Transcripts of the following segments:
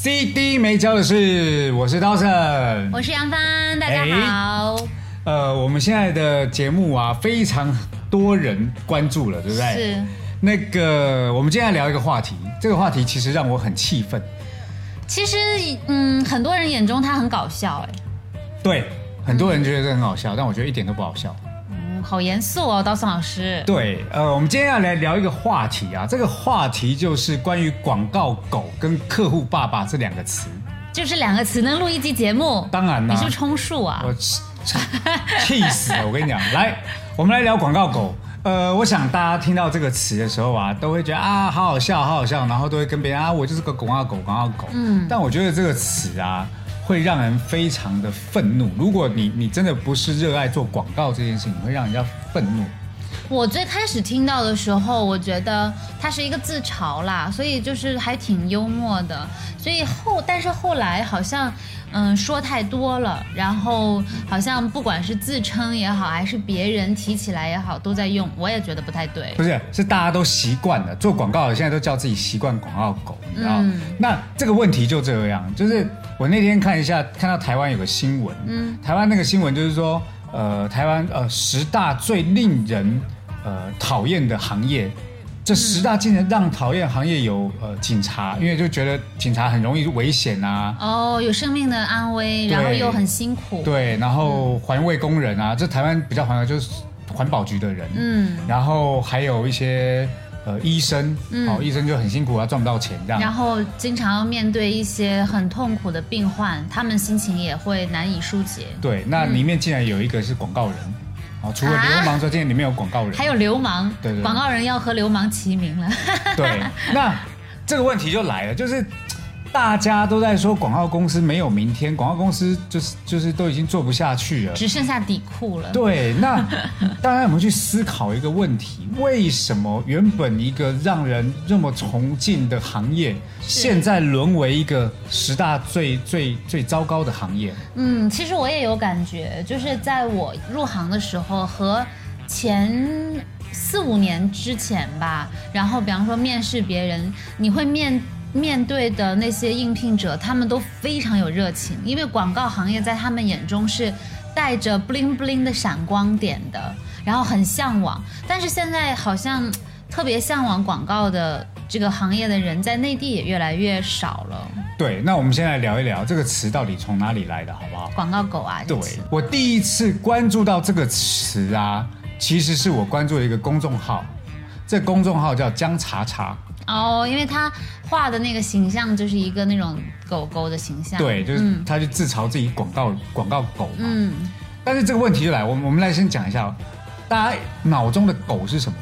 CD 没教的是，我是刀神，我是杨帆，大家好。呃，我们现在的节目啊，非常多人关注了，对不对？是。那个，我们今天聊一个话题，这个话题其实让我很气愤。其实，嗯，很多人眼中他很搞笑，哎。对，很多人觉得这很好笑，但我觉得一点都不好笑。好严肃哦，刀森老师。对，呃，我们今天要来聊一个话题啊，这个话题就是关于广告狗跟客户爸爸这两个词。就是两个词能录一集节目？当然啦。你是充数啊？我气死了！我跟你讲，来，我们来聊广告狗。呃，我想大家听到这个词的时候啊，都会觉得啊，好好笑，好好笑，然后都会跟别人啊，我就是个广告狗，广告狗。嗯。但我觉得这个词啊。会让人非常的愤怒。如果你你真的不是热爱做广告这件事情，会让人家愤怒。我最开始听到的时候，我觉得它是一个自嘲啦，所以就是还挺幽默的。所以后，但是后来好像，嗯，说太多了，然后好像不管是自称也好，还是别人提起来也好，都在用，我也觉得不太对。不是，是大家都习惯了做广告的，现在都叫自己习惯广告狗，你知道那这个问题就这样，就是我那天看一下，看到台湾有个新闻，嗯，台湾那个新闻就是说，呃，台湾呃十大最令人呃，讨厌的行业，这十大竟然让讨厌行业有呃警察，因为就觉得警察很容易危险啊。哦，有生命的安危，然后又很辛苦。对，然后环卫工人啊，这台湾比较环保就是环保局的人。嗯，然后还有一些呃医生，哦，医生就很辛苦他，赚不到钱这样。然后经常要面对一些很痛苦的病患，他们心情也会难以疏解。对，那里面竟然有一个是广告人。哦，除了流氓之外，今天里面有广告人，还有流氓，对对，广告人要和流氓齐名了。对，那 这个问题就来了，就是。大家都在说广告公司没有明天，广告公司就是就是都已经做不下去了，只剩下底裤了。对，那大家有没有去思考一个问题？为什么原本一个让人这么崇敬的行业，现在沦为一个十大最最最糟糕的行业？嗯，其实我也有感觉，就是在我入行的时候和前四五年之前吧，然后比方说面试别人，你会面。面对的那些应聘者，他们都非常有热情，因为广告行业在他们眼中是带着 bling bling 的闪光点的，然后很向往。但是现在好像特别向往广告的这个行业的人，在内地也越来越少了。对，那我们先来聊一聊这个词到底从哪里来的，好不好？广告狗啊！对，我第一次关注到这个词啊，其实是我关注了一个公众号，这公众号叫姜茶茶。哦，因为他画的那个形象就是一个那种狗狗的形象，对，就是他就自嘲自己广告广告狗嘛。嗯，但是这个问题就来，我我们来先讲一下，大家脑中的狗是什么？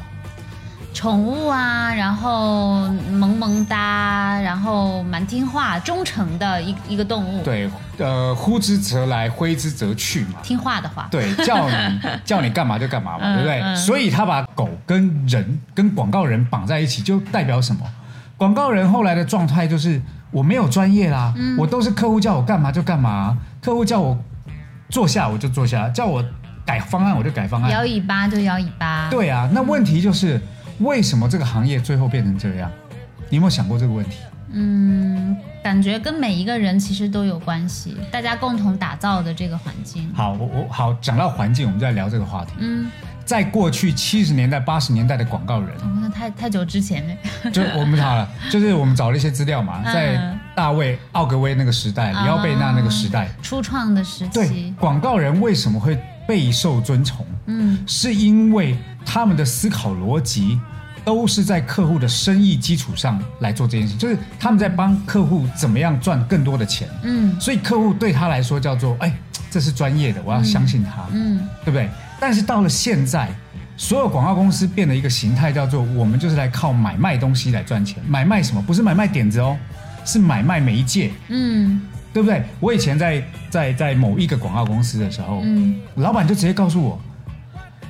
宠物啊，然后萌萌哒，然后蛮听话、忠诚的一一个动物。对，呃，呼之则来，挥之则去嘛。听话的话。对，叫你 叫你干嘛就干嘛嘛，对不对？所以他把狗跟人跟广告人绑在一起，就代表什么？广告人后来的状态就是我没有专业啦，我都是客户叫我干嘛就干嘛，客户叫我坐下我就坐下，叫我改方案我就改方案，摇尾巴就摇尾巴。对啊，那问题就是。为什么这个行业最后变成这样？你有没有想过这个问题？嗯，感觉跟每一个人其实都有关系，大家共同打造的这个环境。好，我我好讲到环境，我们再聊这个话题。嗯，在过去七十年代、八十年代的广告人，那太太久之前呢？就我们好了，就是我们找了一些资料嘛，在大卫奥格威那个时代，里奥贝纳那个时代，初创的时期，对广告人为什么会备受尊崇？嗯，是因为。他们的思考逻辑都是在客户的生意基础上来做这件事，就是他们在帮客户怎么样赚更多的钱。嗯，所以客户对他来说叫做，哎，这是专业的，我要相信他。嗯，对不对？但是到了现在，所有广告公司变了一个形态，叫做我们就是来靠买卖东西来赚钱。买卖什么？不是买卖点子哦，是买卖媒介。嗯，对不对？我以前在在在某一个广告公司的时候，嗯，老板就直接告诉我，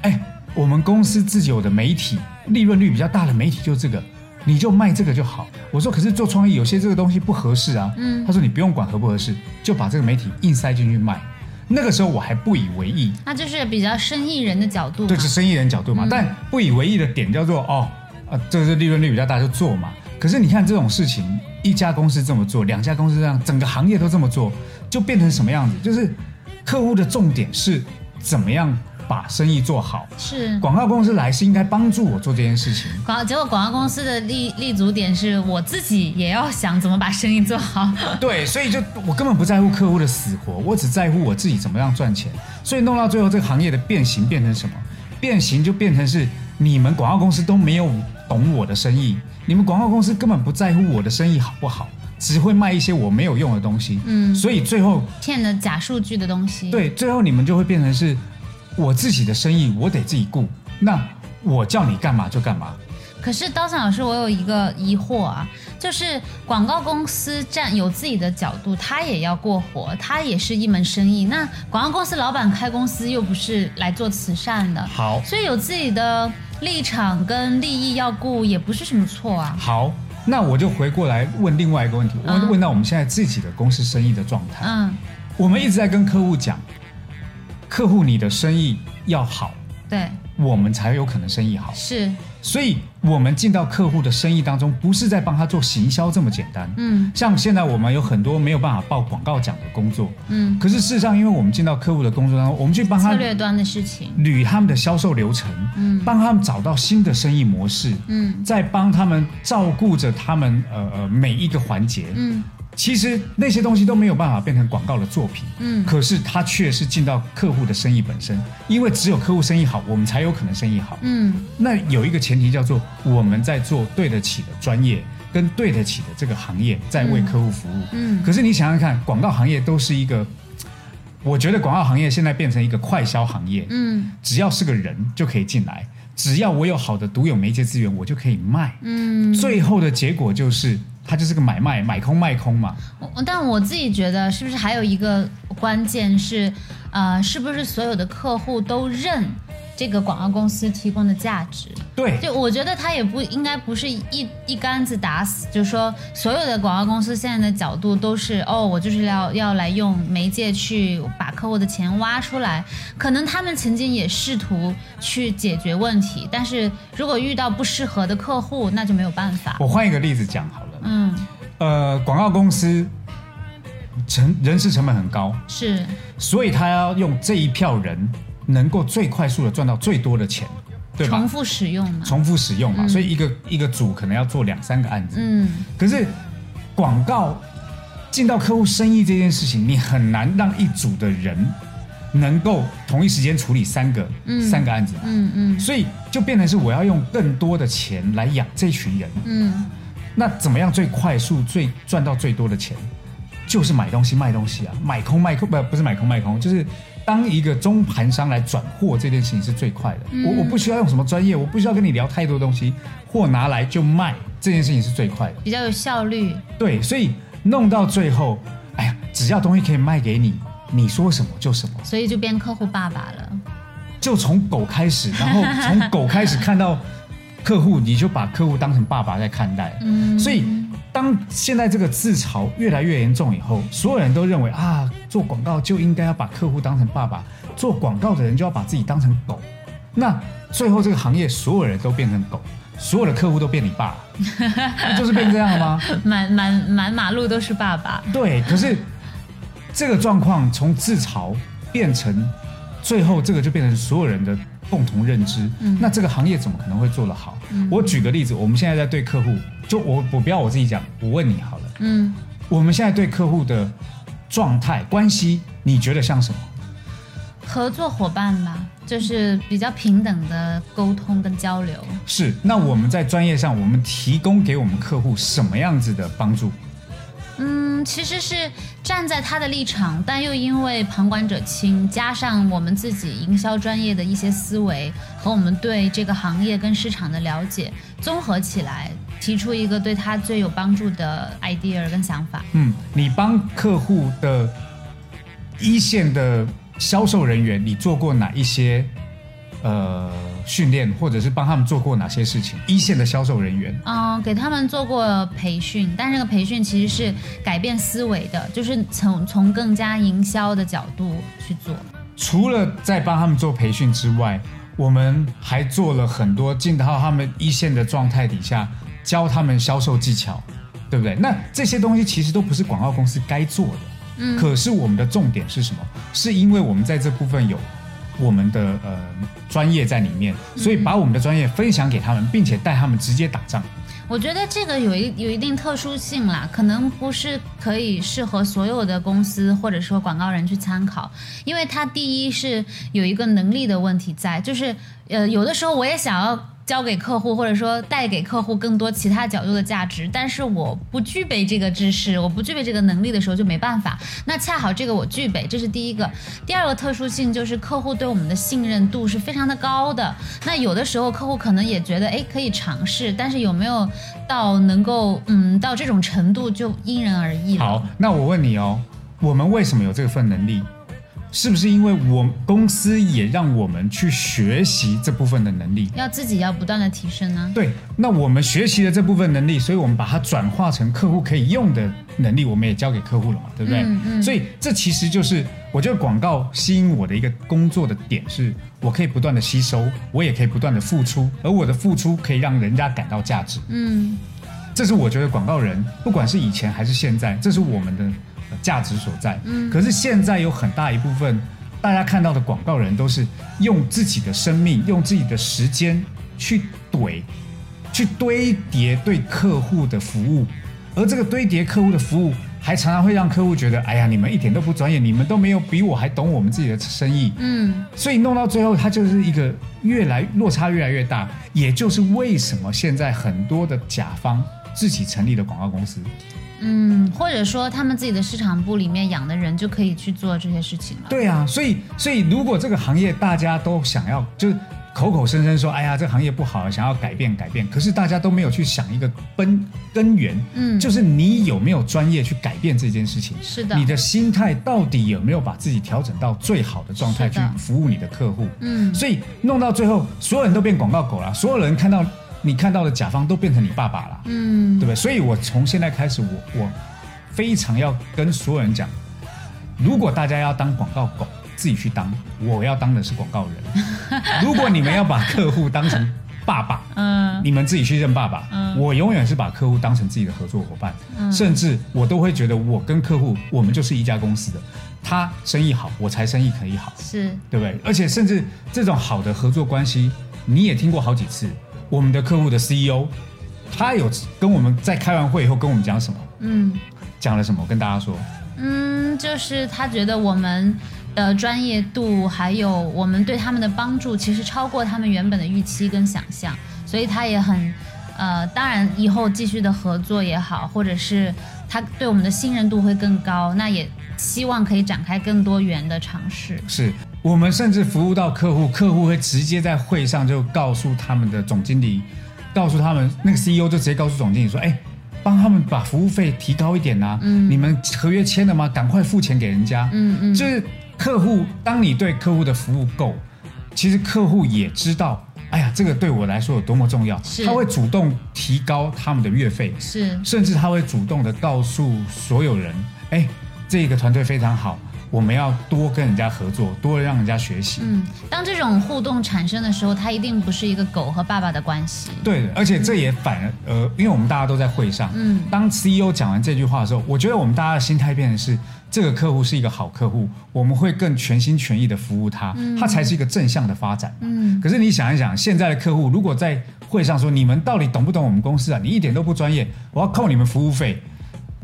哎，我们公司自己有的媒体利润率比较大的媒体就是这个，你就卖这个就好。我说可是做创意有些这个东西不合适啊，嗯，他说你不用管合不合适，就把这个媒体硬塞进去卖。那个时候我还不以为意，那就是比较生意人的角度，对，是生意人角度嘛。但不以为意的点叫做哦，啊，这个是利润率比较大就做嘛。可是你看这种事情，一家公司这么做，两家公司这样，整个行业都这么做，就变成什么样子？就是客户的重点是怎么样把生意做好。是广告公司来是应该帮助我做这件事情。广结果广告公司的立立足点是我自己也要想怎么把生意做好。对，所以就我根本不在乎客户的死活，我只在乎我自己怎么样赚钱。所以弄到最后，这个行业的变形变成什么？变形就变成是你们广告公司都没有。懂我的生意，你们广告公司根本不在乎我的生意好不好，只会卖一些我没有用的东西。嗯，所以最后骗了假数据的东西。对，最后你们就会变成是我自己的生意，我得自己顾。那我叫你干嘛就干嘛。可是刀山老师，我有一个疑惑啊，就是广告公司占有自己的角度，他也要过活，他也是一门生意。那广告公司老板开公司又不是来做慈善的，好，所以有自己的。立场跟利益要顾也不是什么错啊。好，那我就回过来问另外一个问题，我问到我们现在自己的公司生意的状态。嗯，我们一直在跟客户讲，客户你的生意要好，对，我们才有可能生意好。是。所以，我们进到客户的生意当中，不是在帮他做行销这么简单。嗯，像现在我们有很多没有办法报广告奖的工作。嗯，可是事实上，因为我们进到客户的工作当中，我们去帮他策略端的事情，捋他们的销售流程，嗯，帮他们找到新的生意模式，嗯，在帮他们照顾着他们呃呃每一个环节，嗯。其实那些东西都没有办法变成广告的作品，嗯，可是它却是进到客户的生意本身，因为只有客户生意好，我们才有可能生意好，嗯。那有一个前提叫做我们在做对得起的专业跟对得起的这个行业，在为客户服务，嗯。可是你想想看，广告行业都是一个，我觉得广告行业现在变成一个快销行业，嗯，只要是个人就可以进来，只要我有好的独有媒介资源，我就可以卖，嗯。最后的结果就是。它就是个买卖，买空卖空嘛。但我自己觉得，是不是还有一个关键是，呃，是不是所有的客户都认？这个广告公司提供的价值，对，就我觉得他也不应该不是一一竿子打死，就是说所有的广告公司现在的角度都是哦，我就是要要来用媒介去把客户的钱挖出来，可能他们曾经也试图去解决问题，但是如果遇到不适合的客户，那就没有办法。我换一个例子讲好了，嗯，呃，广告公司成人事成本很高，是，所以他要用这一票人。能够最快速的赚到最多的钱，对吧？重复使用嘛，重复使用嘛，所以一个一个组可能要做两三个案子。嗯，可是广告进到客户生意这件事情，你很难让一组的人能够同一时间处理三个三个案子。嗯嗯，所以就变成是我要用更多的钱来养这群人。嗯，那怎么样最快速最赚到最多的钱？就是买东西卖东西啊，买空卖空不不是买空卖空，就是当一个中盘商来转货这件事情是最快的。我我不需要用什么专业，我不需要跟你聊太多东西，货拿来就卖，这件事情是最快的，比较有效率。对，所以弄到最后，哎呀，只要东西可以卖给你，你说什么就什么，所以就变客户爸爸了。就从狗开始，然后从狗开始看到客户，你就把客户当成爸爸在看待。嗯，所以。当现在这个自嘲越来越严重以后，所有人都认为啊，做广告就应该要把客户当成爸爸，做广告的人就要把自己当成狗。那最后这个行业所有人都变成狗，所有的客户都变你爸，就是变这样了吗？满满满马路都是爸爸。对，可是这个状况从自嘲变成最后，这个就变成所有人的共同认知。嗯那这个行业怎么可能会做得好？我举个例子，我们现在在对客户。就我我不要我自己讲，我问你好了。嗯，我们现在对客户的状态关系，你觉得像什么？合作伙伴吧，就是比较平等的沟通跟交流。是，那我们在专业上，我们提供给我们客户什么样子的帮助？嗯，其实是站在他的立场，但又因为旁观者清，加上我们自己营销专业的一些思维和我们对这个行业跟市场的了解，综合起来。提出一个对他最有帮助的 idea 跟想法。嗯，你帮客户的一线的销售人员，你做过哪一些呃训练，或者是帮他们做过哪些事情？一线的销售人员，嗯，给他们做过培训，但是这个培训其实是改变思维的，就是从从更加营销的角度去做。除了在帮他们做培训之外，我们还做了很多进到他们一线的状态底下，教他们销售技巧，对不对？那这些东西其实都不是广告公司该做的。嗯。可是我们的重点是什么？是因为我们在这部分有我们的呃专业在里面，所以把我们的专业分享给他们，并且带他们直接打仗。我觉得这个有一有一定特殊性啦，可能不是可以适合所有的公司或者说广告人去参考，因为它第一是有一个能力的问题在，就是呃有的时候我也想要。交给客户，或者说带给客户更多其他角度的价值，但是我不具备这个知识，我不具备这个能力的时候就没办法。那恰好这个我具备，这是第一个。第二个特殊性就是客户对我们的信任度是非常的高的。那有的时候客户可能也觉得，哎，可以尝试，但是有没有到能够嗯到这种程度就因人而异了。好，那我问你哦，我们为什么有这份能力？是不是因为我公司也让我们去学习这部分的能力？要自己要不断的提升呢？对，那我们学习了这部分能力，所以我们把它转化成客户可以用的能力，我们也交给客户了嘛，对不对？嗯嗯。所以这其实就是我觉得广告吸引我的一个工作的点，是我可以不断的吸收，我也可以不断的付出，而我的付出可以让人家感到价值。嗯，这是我觉得广告人，不管是以前还是现在，这是我们的。价值所在。嗯，可是现在有很大一部分，大家看到的广告人都是用自己的生命、用自己的时间去怼、去堆叠对客户的服务，而这个堆叠客户的服务，还常常会让客户觉得：哎呀，你们一点都不专业，你们都没有比我还懂我们自己的生意。嗯，所以弄到最后，它就是一个越来落差越来越大。也就是为什么现在很多的甲方自己成立的广告公司。嗯，或者说他们自己的市场部里面养的人就可以去做这些事情了。对啊，所以所以如果这个行业大家都想要，就口口声声说，哎呀，这个行业不好，想要改变改变，可是大家都没有去想一个根根源，嗯，就是你有没有专业去改变这件事情？是的，你的心态到底有没有把自己调整到最好的状态去服务你的客户？嗯，所以弄到最后，所有人都变广告狗了，所有人看到。你看到的甲方都变成你爸爸了，嗯，对不对？所以我从现在开始，我我非常要跟所有人讲，如果大家要当广告狗，自己去当；我要当的是广告人。如果你们要把客户当成爸爸，嗯，你们自己去认爸爸。嗯，我永远是把客户当成自己的合作伙伴，甚至我都会觉得我跟客户，我们就是一家公司的。他生意好，我才生意可以好，是对不对？而且甚至这种好的合作关系，你也听过好几次。我们的客户的 CEO，他有跟我们在开完会以后跟我们讲什么？嗯，讲了什么？跟大家说。嗯，就是他觉得我们的专业度还有我们对他们的帮助，其实超过他们原本的预期跟想象，所以他也很，呃，当然以后继续的合作也好，或者是他对我们的信任度会更高，那也希望可以展开更多元的尝试。是。我们甚至服务到客户，客户会直接在会上就告诉他们的总经理，告诉他们那个 CEO 就直接告诉总经理说：“哎，帮他们把服务费提高一点呐！嗯，你们合约签了吗？赶快付钱给人家。嗯嗯，就是客户，当你对客户的服务够，其实客户也知道，哎呀，这个对我来说有多么重要，他会主动提高他们的月费，是，甚至他会主动的告诉所有人：哎，这个团队非常好。”我们要多跟人家合作，多让人家学习。嗯，当这种互动产生的时候，它一定不是一个狗和爸爸的关系。对，而且这也反而呃，因为我们大家都在会上，嗯，当 CEO 讲完这句话的时候，我觉得我们大家的心态变成是，这个客户是一个好客户，我们会更全心全意的服务他，他才是一个正向的发展。嗯，可是你想一想，现在的客户如果在会上说，你们到底懂不懂我们公司啊？你一点都不专业，我要扣你们服务费。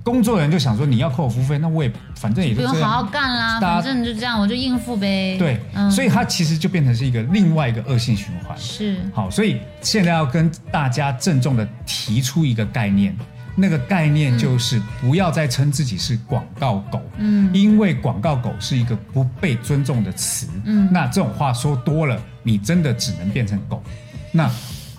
工作人就想说你要扣我服务费，那我也反正也就不用好好干啦，反正就这样，我就应付呗。对，所以它其实就变成是一个另外一个恶性循环。是，好，所以现在要跟大家郑重的提出一个概念，那个概念就是不要再称自己是广告狗，嗯，因为广告狗是一个不被尊重的词，嗯，那这种话说多了，你真的只能变成狗。那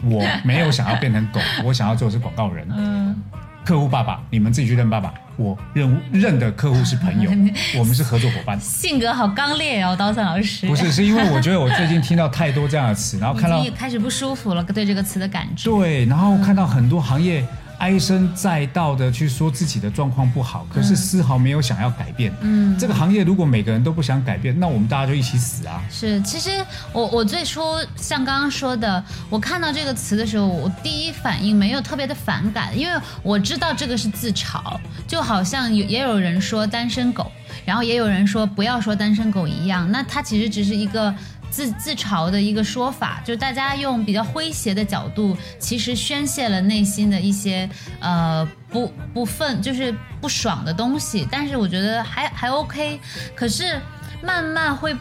我没有想要变成狗，我想要做的是广告人。嗯，客户爸爸，你们自己去认爸爸。我认认的客户是朋友，我们是合作伙伴。性格好刚烈哦，刀森老师。不是，是因为我觉得我最近听到太多这样的词，然后看到开始不舒服了，对这个词的感知。对，然后看到很多行业。唉声载道的去说自己的状况不好，可是丝毫没有想要改变。嗯，这个行业如果每个人都不想改变，那我们大家就一起死啊！是，其实我我最初像刚刚说的，我看到这个词的时候，我第一反应没有特别的反感，因为我知道这个是自嘲，就好像有也有人说单身狗，然后也有人说不要说单身狗一样，那它其实只是一个。自自嘲的一个说法，就是大家用比较诙谐的角度，其实宣泄了内心的一些呃不不愤，就是不爽的东西。但是我觉得还还 OK。可是慢慢会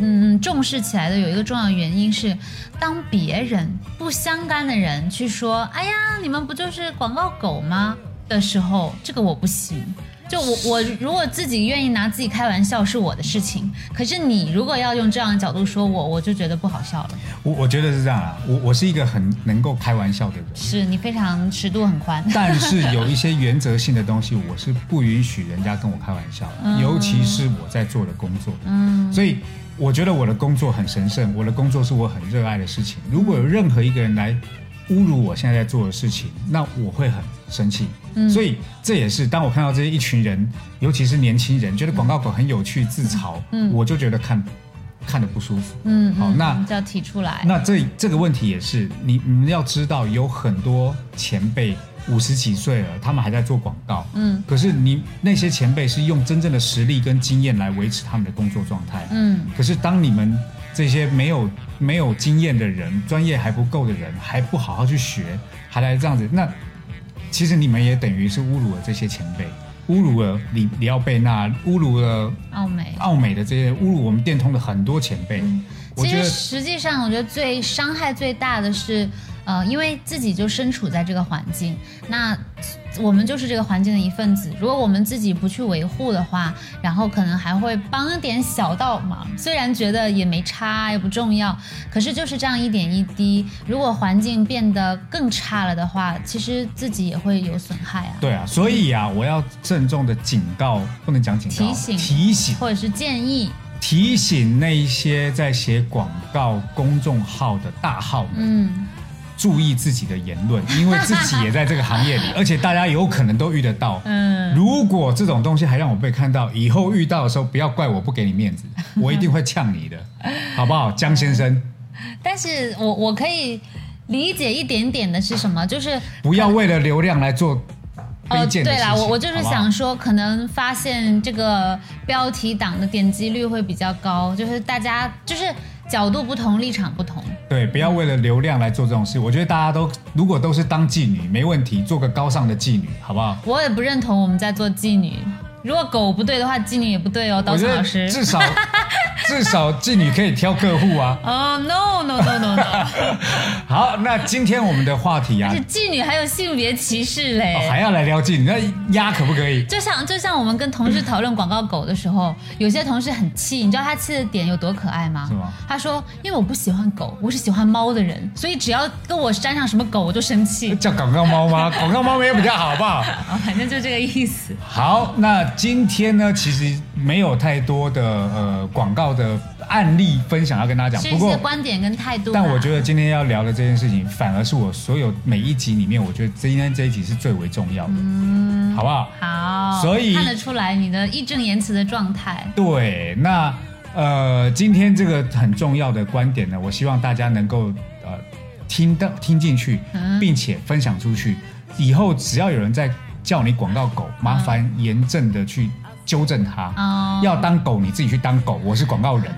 嗯重视起来的有一个重要原因是，当别人不相干的人去说“哎呀，你们不就是广告狗吗”的时候，这个我不行。就我我如果自己愿意拿自己开玩笑是我的事情，可是你如果要用这样的角度说我，我就觉得不好笑了。我我觉得是这样啊，我我是一个很能够开玩笑的人，是你非常尺度很宽，但是有一些原则性的东西，我是不允许人家跟我开玩笑的，尤其是我在做的工作。嗯，所以我觉得我的工作很神圣，我的工作是我很热爱的事情。如果有任何一个人来。侮辱我现在在做的事情，那我会很生气。所以这也是当我看到这一群人，尤其是年轻人，觉得广告狗很有趣、自嘲，嗯我就觉得看看的不舒服。嗯，好，那就要提出来。那这这个问题也是，你你们要知道，有很多前辈五十几岁了，他们还在做广告。嗯，可是你那些前辈是用真正的实力跟经验来维持他们的工作状态。嗯，可是当你们这些没有。没有经验的人，专业还不够的人，还不好好去学，还来这样子，那其实你们也等于是侮辱了这些前辈，侮辱了李李奥贝纳，侮辱了奥美奥美的这些，侮辱我们电通的很多前辈。其实实际上，我觉得最伤害最大的是。呃，因为自己就身处在这个环境，那我们就是这个环境的一份子。如果我们自己不去维护的话，然后可能还会帮点小倒忙，虽然觉得也没差，也不重要，可是就是这样一点一滴。如果环境变得更差了的话，其实自己也会有损害啊。对啊，所以啊，我要郑重的警告，不能讲警告，提醒提醒，或者是建议提醒那一些在写广告公众号的大号们。嗯。注意自己的言论，因为自己也在这个行业里，而且大家有可能都遇得到。嗯，如果这种东西还让我被看到，以后遇到的时候，不要怪我不给你面子，我一定会呛你的，好不好，江先生？但是我我可以理解一点点的是什么，就是不要为了流量来做。哦，对啦，我我就是想说，可能发现这个标题党的点击率会比较高，就是大家就是角度不同，立场不同。对，不要为了流量来做这种事。我觉得大家都如果都是当妓女，没问题，做个高尚的妓女，好不好？我也不认同我们在做妓女。如果狗不对的话，妓女也不对哦，刀子老师。至少。至少妓女可以挑客户啊！哦，no no no no no。好，那今天我们的话题啊，是妓女还有性别歧视嘞，还要来撩妓女，那压可不可以？就像就像我们跟同事讨论广告狗的时候，有些同事很气，你知道他气的点有多可爱吗？是吗？他说：“因为我不喜欢狗，我是喜欢猫的人，所以只要跟我沾上什么狗，我就生气。”叫广告猫吗？广告猫没有比较好，好不好？啊，反正就这个意思。好，那今天呢，其实没有太多的呃广告。的案例分享要跟大家讲，不过观点跟态度。但我觉得今天要聊的这件事情，反而是我所有每一集里面，我觉得今天这一集是最为重要的，嗯，好不好？好，所以看得出来你的义正言辞的状态。对，那呃，今天这个很重要的观点呢，我希望大家能够呃听到听进去，并且分享出去。以后只要有人在叫你广告狗，麻烦严正的去。纠正他，要当狗你自己去当狗，我是广告人，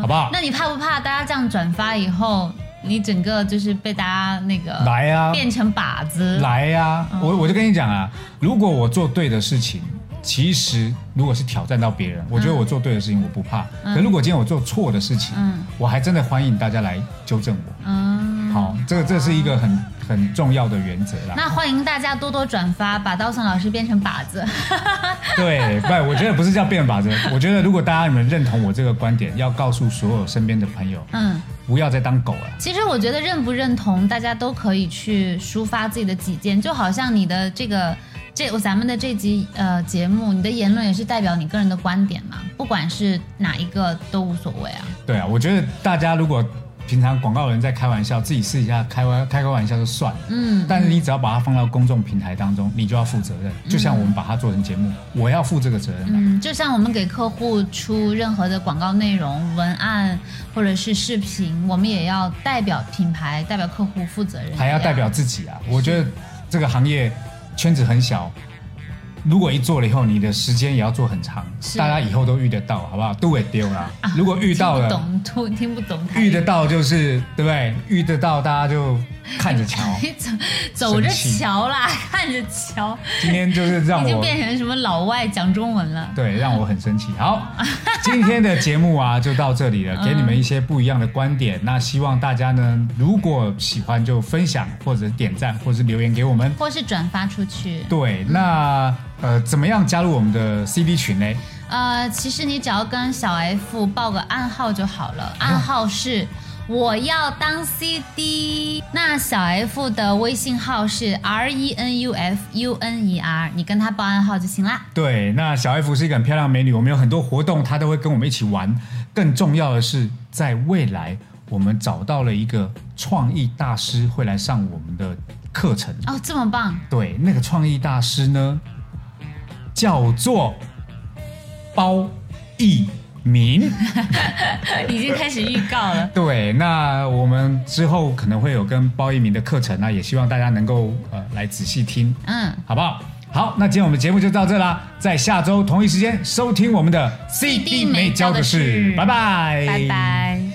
好不好？那你怕不怕大家这样转发以后，你整个就是被大家那个来呀，变成靶子来呀？我我就跟你讲啊，如果我做对的事情，其实如果是挑战到别人，我觉得我做对的事情我不怕。可如果今天我做错的事情，我还真的欢迎大家来纠正我。嗯，好，这个这是一个很。很重要的原则啦。那欢迎大家多多转发，把刀森老师变成靶子。对，不，我觉得不是叫变靶子。我觉得如果大家你们认同我这个观点，要告诉所有身边的朋友，嗯，不要再当狗了。其实我觉得认不认同，大家都可以去抒发自己的己见，就好像你的这个这咱们的这集呃节目，你的言论也是代表你个人的观点嘛，不管是哪一个都无所谓啊。对啊，我觉得大家如果。平常广告人在开玩笑，自己试一下开玩开个玩笑就算了。嗯，但是你只要把它放到公众平台当中，你就要负责任。就像我们把它做成节目，我要负这个责任。嗯，就像我们给客户出任何的广告内容、文案或者是视频，我们也要代表品牌、代表客户负责任，还要代表自己啊！我觉得这个行业圈子很小。如果一做了以后，你的时间也要做很长，大家以后都遇得到，好不好？都会丢了。如果遇到了，懂，听不懂。遇得到就是对不对？遇得到大家就。看着瞧，走走着瞧啦，看着瞧。今天就是让我已经变成什么老外讲中文了。对，让我很生气。好，今天的节目啊就到这里了，给你们一些不一样的观点。那希望大家呢，如果喜欢就分享或者点赞，或者是留言给我们，或是转发出去。对，那呃，怎么样加入我们的 CD 群呢？呃，其实你只要跟小 F 报个暗号就好了，暗号是。我要当 CD，那小 F 的微信号是 R E N U F U N E R，你跟他报暗号就行啦。对，那小 F 是一个很漂亮美女，我们有很多活动，她都会跟我们一起玩。更重要的是，在未来我们找到了一个创意大师会来上我们的课程。哦，这么棒！对，那个创意大师呢，叫做包义。名 已经开始预告了。对，那我们之后可能会有跟包一鸣的课程那也希望大家能够呃来仔细听，嗯，好不好？好，那今天我们节目就到这啦，在下周同一时间收听我们的 CD 美教的事，拜拜，拜拜。